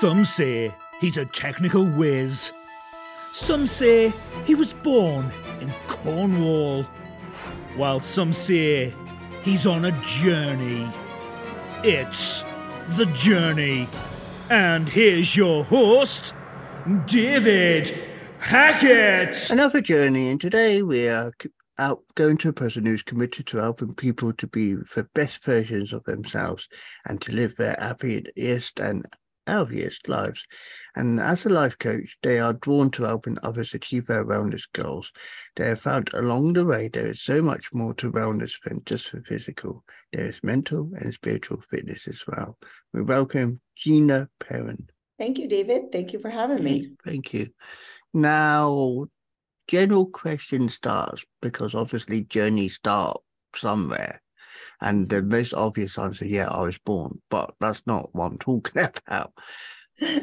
Some say he's a technical whiz. Some say he was born in Cornwall. While some say he's on a journey. It's The Journey. And here's your host, David Hackett. Another journey, and today we are out going to a person who's committed to helping people to be the best versions of themselves and to live their happiest and healthiest lives. And as a life coach, they are drawn to helping others achieve their wellness goals. They have found along the way there is so much more to wellness than just the physical. There is mental and spiritual fitness as well. We welcome Gina Perin. Thank you, David. Thank you for having me. Thank you. Now, general question starts because obviously journeys start somewhere. And the most obvious answer, yeah, I was born, but that's not what I'm talking about.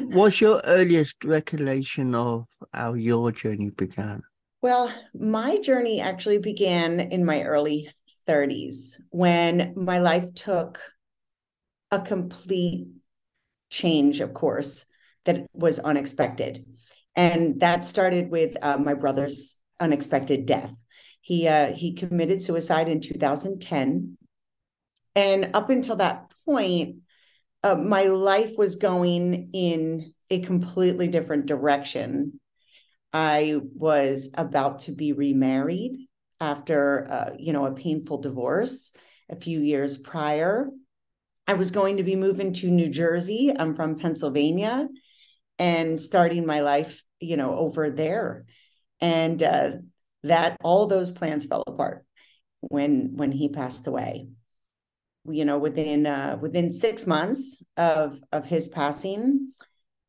What's your earliest recollection of how your journey began? Well, my journey actually began in my early 30s when my life took a complete change, of course, that was unexpected. And that started with uh, my brother's unexpected death. He uh, he committed suicide in 2010, and up until that point, uh, my life was going in a completely different direction. I was about to be remarried after, uh, you know, a painful divorce a few years prior. I was going to be moving to New Jersey. I'm from Pennsylvania, and starting my life, you know, over there. And uh, that all those plans fell apart when when he passed away you know within uh, within six months of of his passing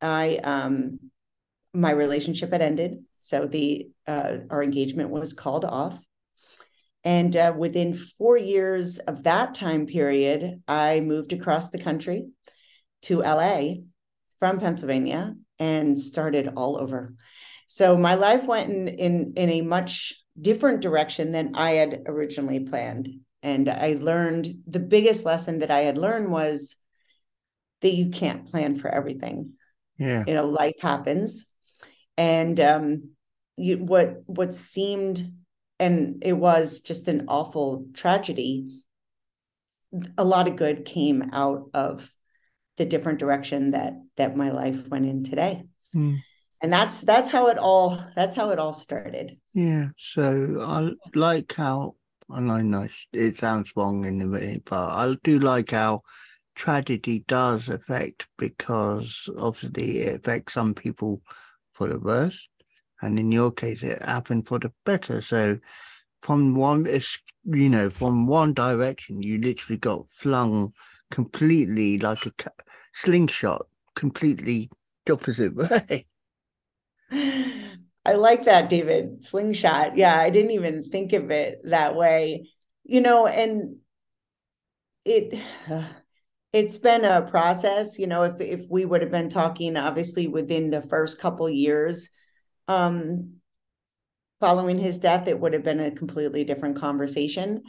i um my relationship had ended. So the uh, our engagement was called off. And uh, within four years of that time period i moved across the country to la from pennsylvania and started all over. So my life went in in in a much different direction than i had originally planned and I learned the biggest lesson that I had learned was that you can't plan for everything. Yeah. You know, life happens. And um you what what seemed and it was just an awful tragedy. A lot of good came out of the different direction that that my life went in today. Mm. And that's that's how it all that's how it all started. Yeah. So I like how I know it sounds wrong in a way, but I do like how tragedy does affect because obviously it affects some people for the worse, and in your case, it happened for the better. So, from one, you know, from one direction, you literally got flung completely like a slingshot, completely the opposite way. I like that, David. Slingshot. Yeah, I didn't even think of it that way. You know, and it it's been a process, you know, if if we would have been talking obviously within the first couple years um following his death, it would have been a completely different conversation.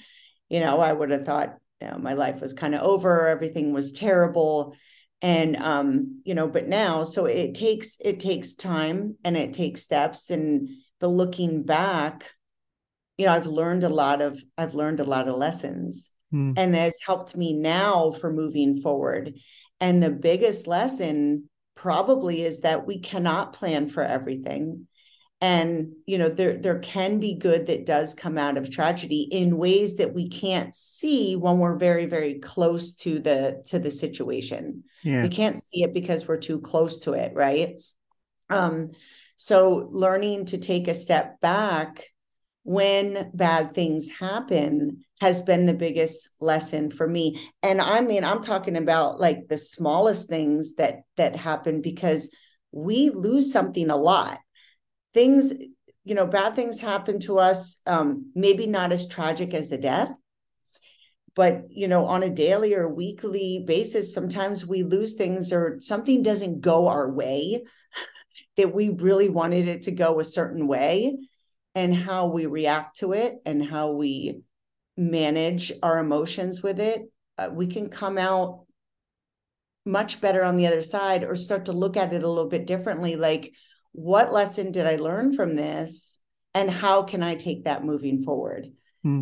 You know, I would have thought, you know, my life was kind of over, everything was terrible and um you know but now so it takes it takes time and it takes steps and but looking back you know i've learned a lot of i've learned a lot of lessons. Mm. and has helped me now for moving forward. And the biggest lesson probably is that we cannot plan for everything and you know there there can be good that does come out of tragedy in ways that we can't see when we're very very close to the to the situation. Yeah. we can't see it because we're too close to it right? Um so learning to take a step back when bad things happen has been the biggest lesson for me. And i mean i'm talking about like the smallest things that that happen because we lose something a lot things you know bad things happen to us um maybe not as tragic as a death but you know on a daily or weekly basis sometimes we lose things or something doesn't go our way that we really wanted it to go a certain way and how we react to it and how we manage our emotions with it uh, we can come out much better on the other side or start to look at it a little bit differently like what lesson did i learn from this? And how can i take that moving forward? Hmm.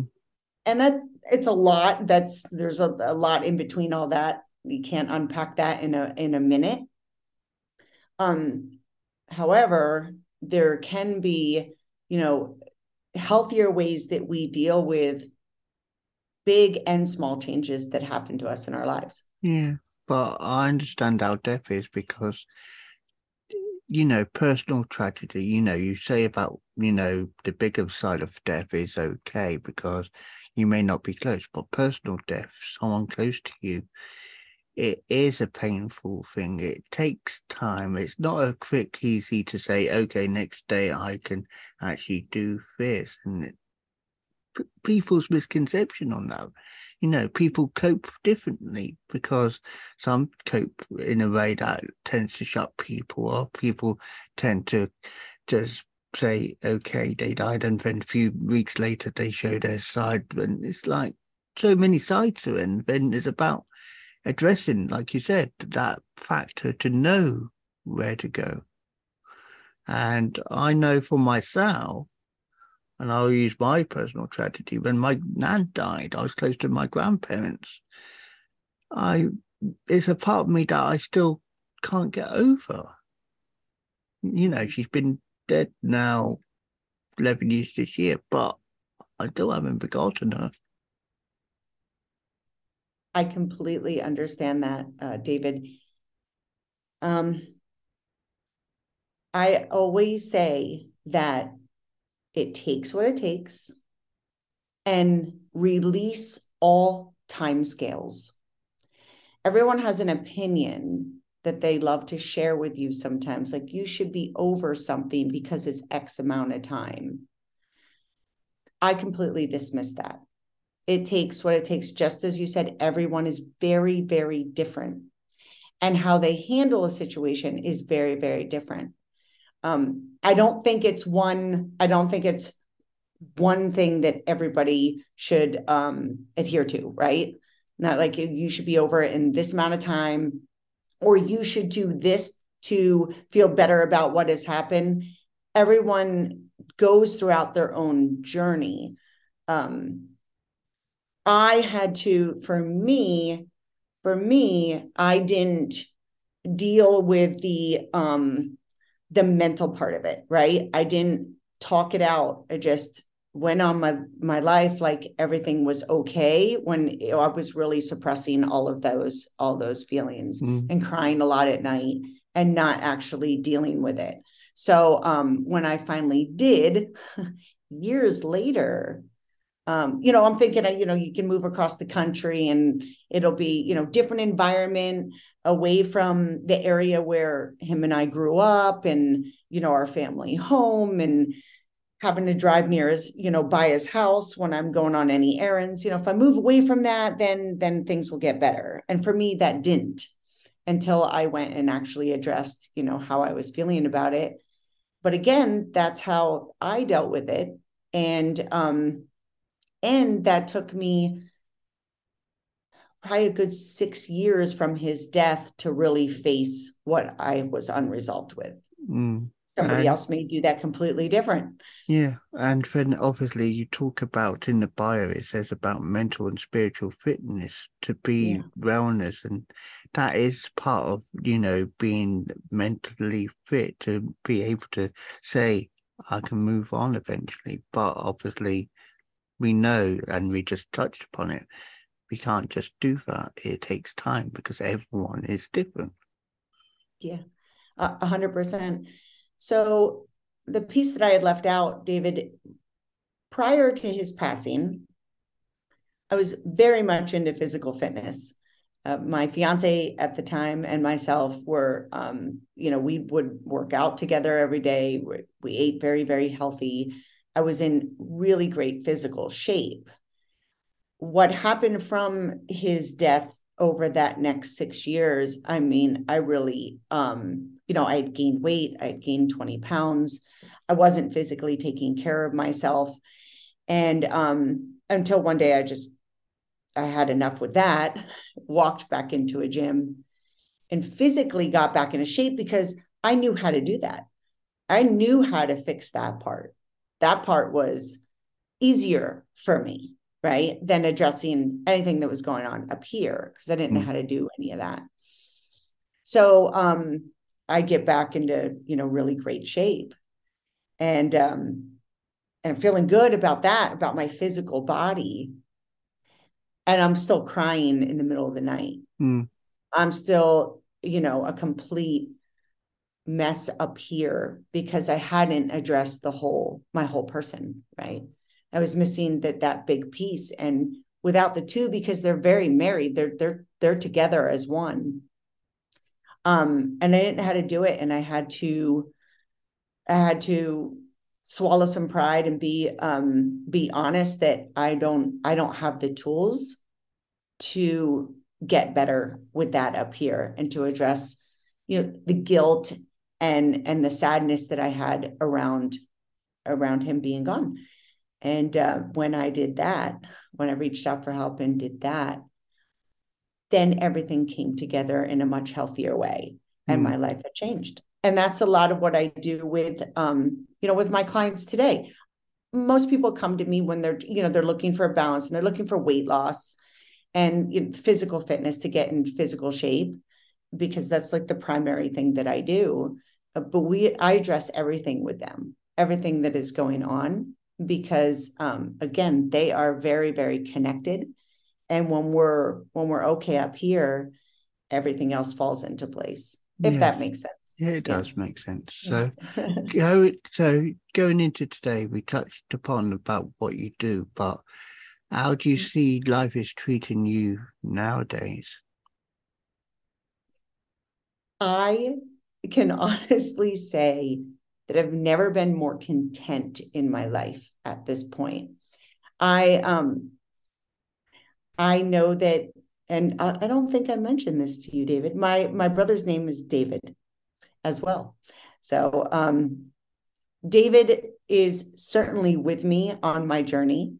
and that it's a lot that's there's a, a lot in between all that. We can't unpack that in a in a minute. Um however there can be you know healthier ways that we deal with big and small changes that happen to us in our lives. Yeah, but I understand how death is because, you know, personal tragedy, you know, you say about, you know, the bigger side of death is okay because you may not be close, but personal death, someone close to you, it is a painful thing. It takes time. It's not a quick, easy to say, okay, next day I can actually do this. And people's misconception on that you know, people cope differently because some cope in a way that tends to shut people off. People tend to just say, okay, they died, and then a few weeks later they show their side. And it's like so many sides to it. And then it's about addressing, like you said, that factor to know where to go. And I know for myself, and I'll use my personal tragedy. When my nan died, I was close to my grandparents. I there's a part of me that I still can't get over. You know, she's been dead now eleven years this year, but I still haven't forgotten her. I completely understand that, uh, David. Um, I always say that it takes what it takes and release all timescales. Everyone has an opinion that they love to share with you sometimes, like you should be over something because it's X amount of time. I completely dismiss that. It takes what it takes. Just as you said, everyone is very, very different. And how they handle a situation is very, very different. Um, I don't think it's one, I don't think it's one thing that everybody should um, adhere to, right? Not like you should be over it in this amount of time, or you should do this to feel better about what has happened. Everyone goes throughout their own journey. Um, I had to, for me, for me, I didn't deal with the um the mental part of it, right? I didn't talk it out. I just went on my my life like everything was okay when you know, I was really suppressing all of those all those feelings Mm. and crying a lot at night and not actually dealing with it. So um when I finally did years later um you know I'm thinking you know you can move across the country and it'll be you know different environment away from the area where him and I grew up and you know our family home and having to drive near his you know by his house when I'm going on any errands. You know if I move away from that then then things will get better. And for me that didn't until I went and actually addressed you know how I was feeling about it. But again that's how I dealt with it. And um and that took me probably a good six years from his death to really face what I was unresolved with. Mm. Somebody And- else may do that completely different. Yeah, and then obviously you talk about in the bio it says about mental and spiritual fitness to be Yeah. wellness, and that is part of you know being mentally fit to be able to say I can move on eventually. But obviously, we know, and we just touched upon it, we can't just do that. It takes time because everyone is different. Yeah, a hundred percent. So the piece that I had left out, David, prior to his passing, I was very much into physical fitness. Uh, my fiance at the time and myself were, um, you know, we would work out together every day. We, we ate very, very healthy. I was in really great physical shape. What happened from his death over that next six years, I mean, I really, um, you know, I had gained weight, I had gained 20 pounds. I wasn't physically taking care of myself. And um, until one day I just I had enough with that, walked back into a gym and physically got back into shape because I knew how to do that. I knew how to fix that part. That part was easier for me, right? Than addressing anything that was going on up here because I didn't know mm. how to do any of that. So um I get back into, you know, really great shape. And um and I'm feeling good about that, about my physical body. And I'm still crying in the middle of the night. Mm. I'm still, you know, a complete mess up here because I hadn't addressed the whole, my whole person, right? I was missing that that big piece. And without the two, because they're very married, they're they're they're together as one. Um, and I didn't know how to do it. And I had to, I had to swallow some pride and be um be honest that I don't I don't have the tools to get better with that up here and to address you know the guilt and and the sadness that I had around around him being gone. And uh, when I did that when I reached out for help and did that then everything came together in a much healthier way and mm. my life had changed. And that's a lot of what i do with um you know with my clients today. Most people come to me when they're you know they're looking for a balance and they're looking for weight loss and you know, physical fitness to get in physical shape because that's like the primary thing that i do but we i address everything with them everything that is going on because um again they are very very connected and when we're when we're okay up here everything else falls into place if yeah. that makes sense yeah, it does yeah. make sense. So, go so going into today, we touched upon about what you do, but how do you mm. see life is treating you nowadays? I can honestly say that I've never been more content in my life at this point. I um I know that and I, I don't think I mentioned this to you, David. My my brother's name is David as well. So, um, David is certainly with me on my journey,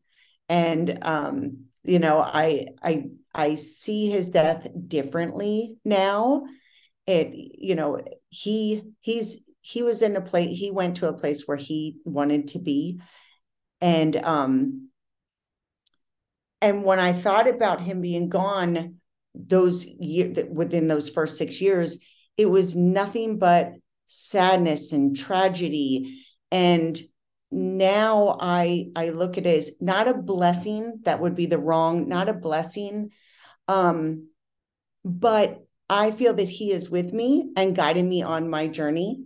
and um, you know, I I I see his death differently now. It you know he he's he was in a place he went to a place where he wanted to be, and um, and when I thought about him being gone, those years within those first six years, it was nothing but sadness and tragedy. And now i i look at it as not a blessing that would be the wrong not a blessing um but i feel that he is with me and guiding me on my journey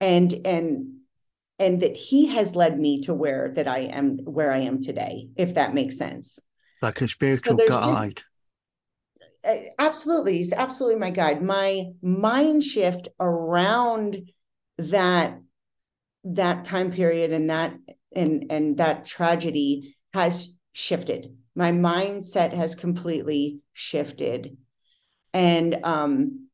and and and that he has led me to where that i am where i am today if that makes sense. Like a spiritual so guide. Just, absolutely. He's absolutely my guide. My mind shift around that that time period and that and and that tragedy has shifted. My mindset has completely shifted and um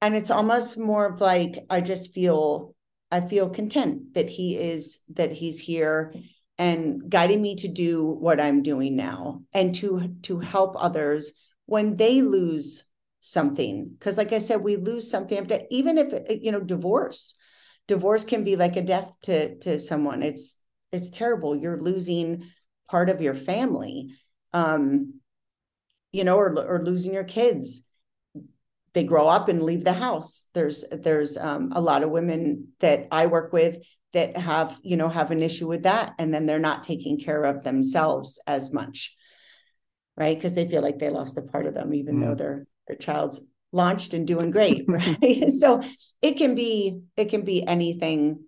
and it's almost more of like i just feel i feel content that he is that he's here and guiding me to do what I'm doing now and to to help others when they lose something. Because like I said we lose something even if you know divorce divorce can be like a death to to someone. It's it's terrible. You're losing part of your family. Um you know or or losing your kids. They grow up and leave the house. There's there's um, a lot of women that i work with that have you know have an issue with that and then they're not taking care of themselves as much right? Because they feel like they lost a part of them even mm. though their their child's launched and doing great right? So it can be it can be anything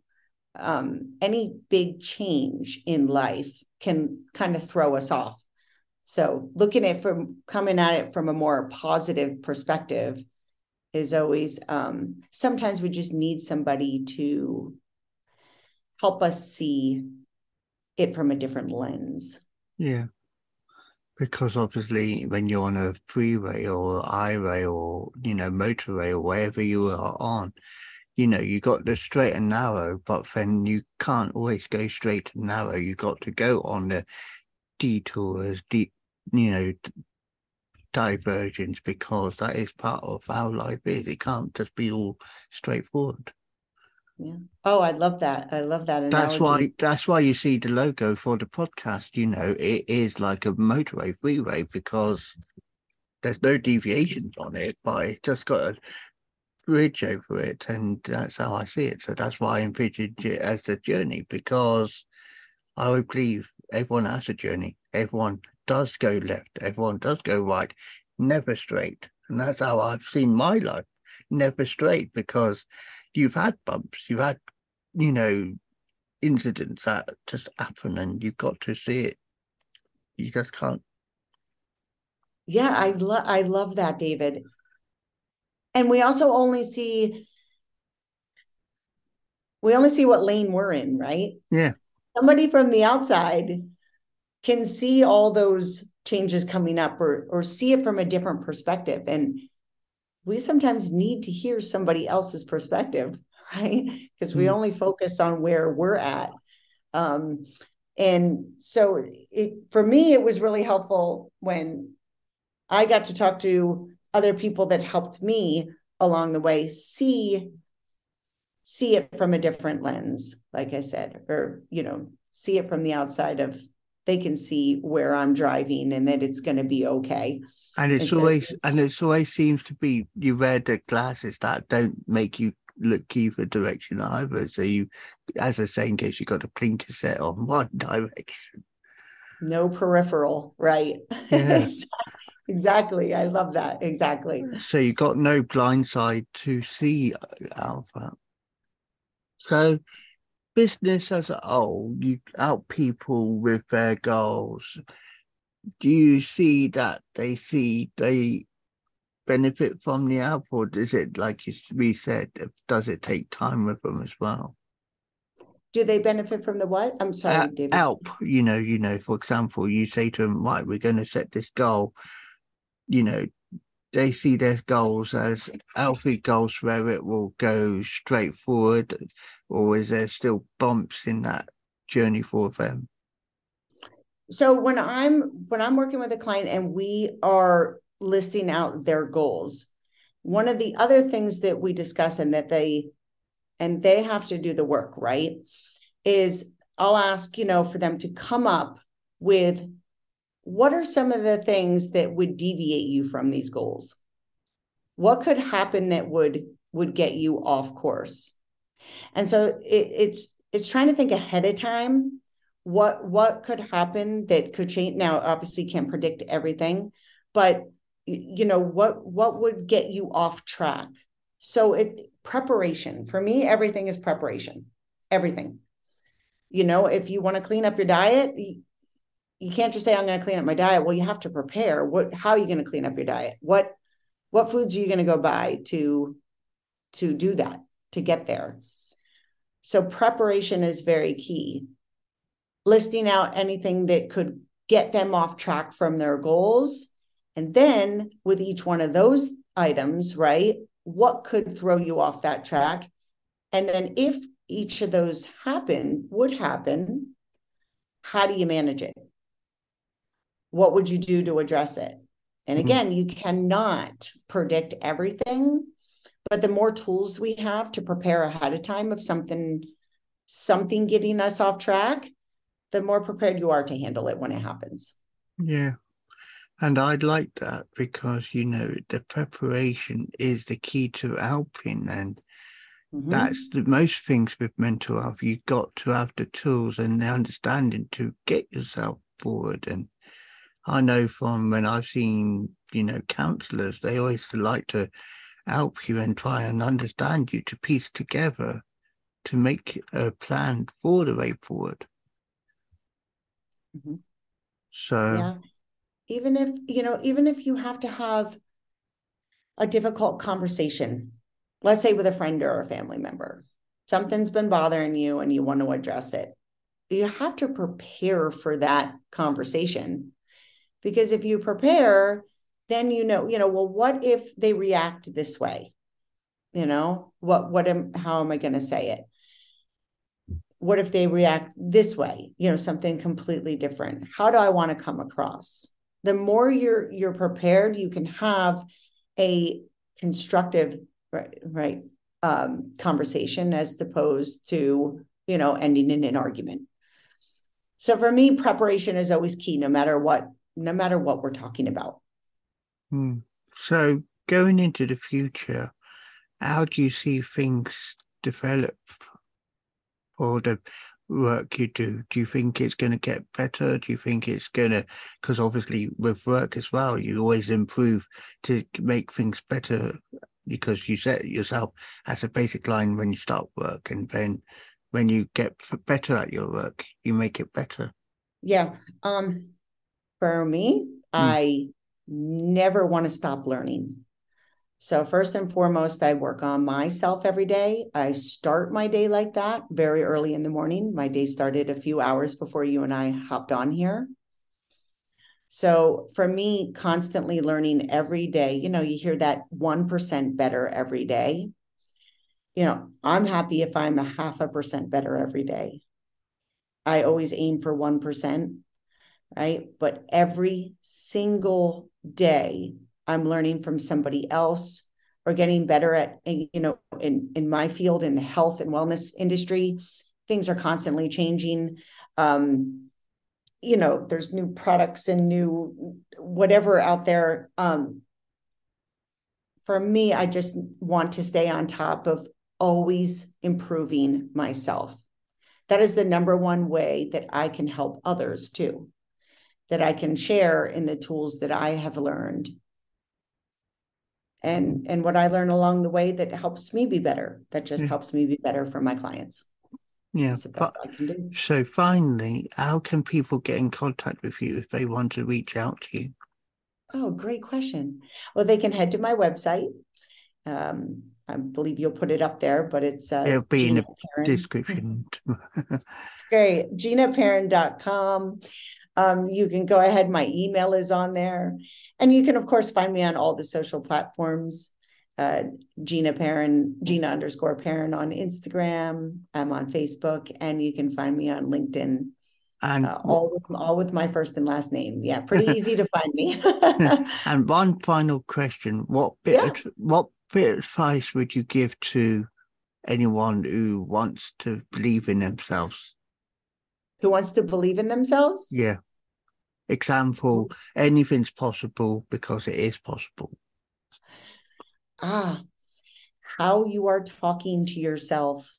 um any big change in life can kind of throw us off so looking at from coming at it from a more positive perspective is always um sometimes we just need somebody to help us see it from a different lens. Yeah. Because obviously, when you're on a freeway or highway or, you know, motorway or wherever you are on, you know, you got the straight and narrow, but then you can't always go straight and narrow. You got to go on the detours, deep, you know, diversions because that is part of how life is. It can't just be all straightforward. Yeah. Oh, I love that. I love that. That's why. That's why you see the logo for the podcast. You know, it is like a motorway freeway because there's no deviations on it, but it's just got a bridge over it, and that's how I see it. So that's why I envisage it as a journey because I would believe everyone has a journey. Everyone does go left. Everyone does go right. Never straight, and that's how I've seen my life. Never straight because you've had bumps, you've had, you know, incidents that just happen, and you've got to see it. You just can't. Yeah, I love I love that, David. And we also only see we only see what lane we're in, right? Yeah. Somebody from the outside can see all those changes coming up or or see it from a different perspective. And we sometimes need to hear somebody else's perspective right? Because we mm. only focus on where we're at. Um, and so it for me it was really helpful when i got to talk to other people that helped me along the way see see it from a different lens like i said or you know see it from the outside of they can see where i'm driving and that it's going to be okay and it's and always so, and it's always seems to be you wear the glasses that don't make you look key for direction either. So you, as I say, in case you got a blinker set on one direction. No peripheral, right? Yeah. exactly. I love that. Exactly. So you've got no blind side to see uh, alpha. So business as a whole, you help people with their goals. Do you see that they see they benefit from the app or is it like we said does it take time with them as well? Do they benefit from the what? I'm sorry uh, David. help you know you know for example you say to them right we're going to set this goal you know they see their goals as healthy goals where it will go straight forward or is there still bumps in that journey for them? So when i'm when i'm working with a client and we are listing out their goals one of the other things that we discuss and that they and they have to do the work right is i'll ask you know for them to come up with what are some of the things that would deviate you from these goals? What could happen that would would get you off course? And so it, it's it's trying to think ahead of time. What what could happen that could change? Now obviously can't predict everything but you know what what would get you off track? So it preparation. For me everything is preparation. Everything. You know if you want to clean up your diet you, can't just say i'm going to clean up my diet well you have to prepare what how are you going to clean up your diet what what foods are you going to go buy to to do that to get there so preparation is very key listing out anything that could get them off track from their goals. And then with each one of those items, right, what could throw you off that track? And then if each of those happen, would happen, how do you manage it? What would you do to address it? And mm-hmm. again, mm-hmm. you cannot predict everything, but the more tools we have to prepare ahead of time of something something getting us off track, the more prepared you are to handle it when it happens. Yeah. And I'd like that because, you know, the preparation is the key to helping. And mm-hmm. that's the most things with mental health. You've got to have the tools and the understanding to get yourself forward. And I know from when I've seen, you know, counselors, they always like to help you and try and understand you to piece together to make a plan for the way forward. Mm-hmm. So yeah, even if you know, even if you have to have a difficult conversation, let's say with a friend or a family member, something's been bothering you and you want to address it, you have to prepare for that conversation. Because if you prepare, then you know, you know, well, what if they react this way? You know, what, what am, how am I going to say it? what if they react this way you know something completely different how do i want to come across the more you're you're prepared, you can have a constructive right, right um, conversation as opposed to you know ending in an argument. So for me, preparation is always key, no matter what, no matter what we're talking about. Hmm. So going into the future, how do you see things develop for the work you do? Do you think it's going to get better? Do you think it's going to, because obviously with work as well, you always improve to make things better because you set yourself as a basic line when you start work and then when you get better at your work, you make it better. Yeah. Um, for me, mm. I never want to stop learning. So, first and foremost, I work on myself every day. I start my day like that very early in the morning. My day started a few hours before you and I hopped on here. So, for me, constantly learning every day, you know, you hear that 1% better every day. You know, I'm happy if I'm a half a percent better every day. I always aim for 1%, right? But every single day, I'm learning from somebody else or getting better at, you know, in, in my field, in the health and wellness industry, things are constantly changing. Um, you know, there's new products and new whatever out there. Um, for me, I just want to stay on top of always improving myself. That is the number one way that I can help others too, that I can share in the tools that I have learned and and what I learn along the way that helps me be better. That just yeah. helps me be better for my clients. Yeah. So finally, how can people get in contact with you if they want to reach out to you? Oh, great question. Well, they can head to my website. Um, I believe you'll put it up there, but it's uh, it'll be Gina in the Perin. description. Great. GinaPerin.com. Um, you can go ahead. My email is on there. And you can, of course, find me on all the social platforms. Uh, Gina Perin, Gina underscore Perin on Instagram. I'm on Facebook, and you can find me on LinkedIn. And uh, all with all with my first and last name. Yeah, pretty easy to find me. and one final question: What bit yeah. of, what bit of advice would you give to anyone who wants to believe in themselves? Who wants to believe in themselves? Yeah example, anything's possible because it is possible. Ah, how you are talking to yourself.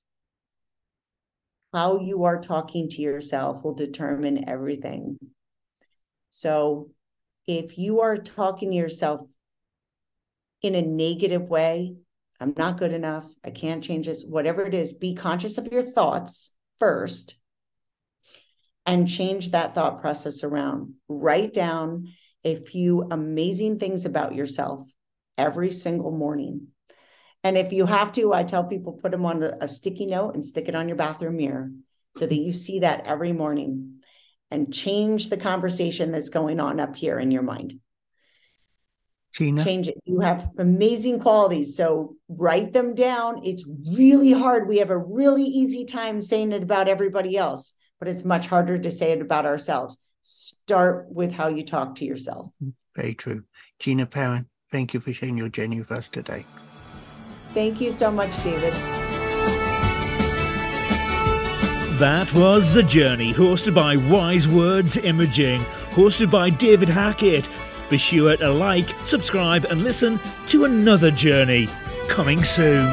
How you are talking to yourself will determine everything. So, if you are talking to yourself in a negative way, I'm not good enough, I can't change this, whatever it is, be conscious of your thoughts first and change that thought process around. Write down a few amazing things about yourself every single morning. And if you have to, I tell people put them on a, sticky note and stick it on your bathroom mirror so that you see that every morning and change the conversation that's going on up here in your mind. Gina? Change it. You have amazing qualities. So write them down. It's really hard. We have a really easy time saying it about everybody else but it's much harder to say it about ourselves. Start with how you talk to yourself. Very true. Gina Perin, thank you for sharing your journey with us today. Thank you so much, David. That was The Journey, hosted by Wise Words Imaging, hosted by David Hackett. Be sure to like, subscribe, and listen to another journey coming soon.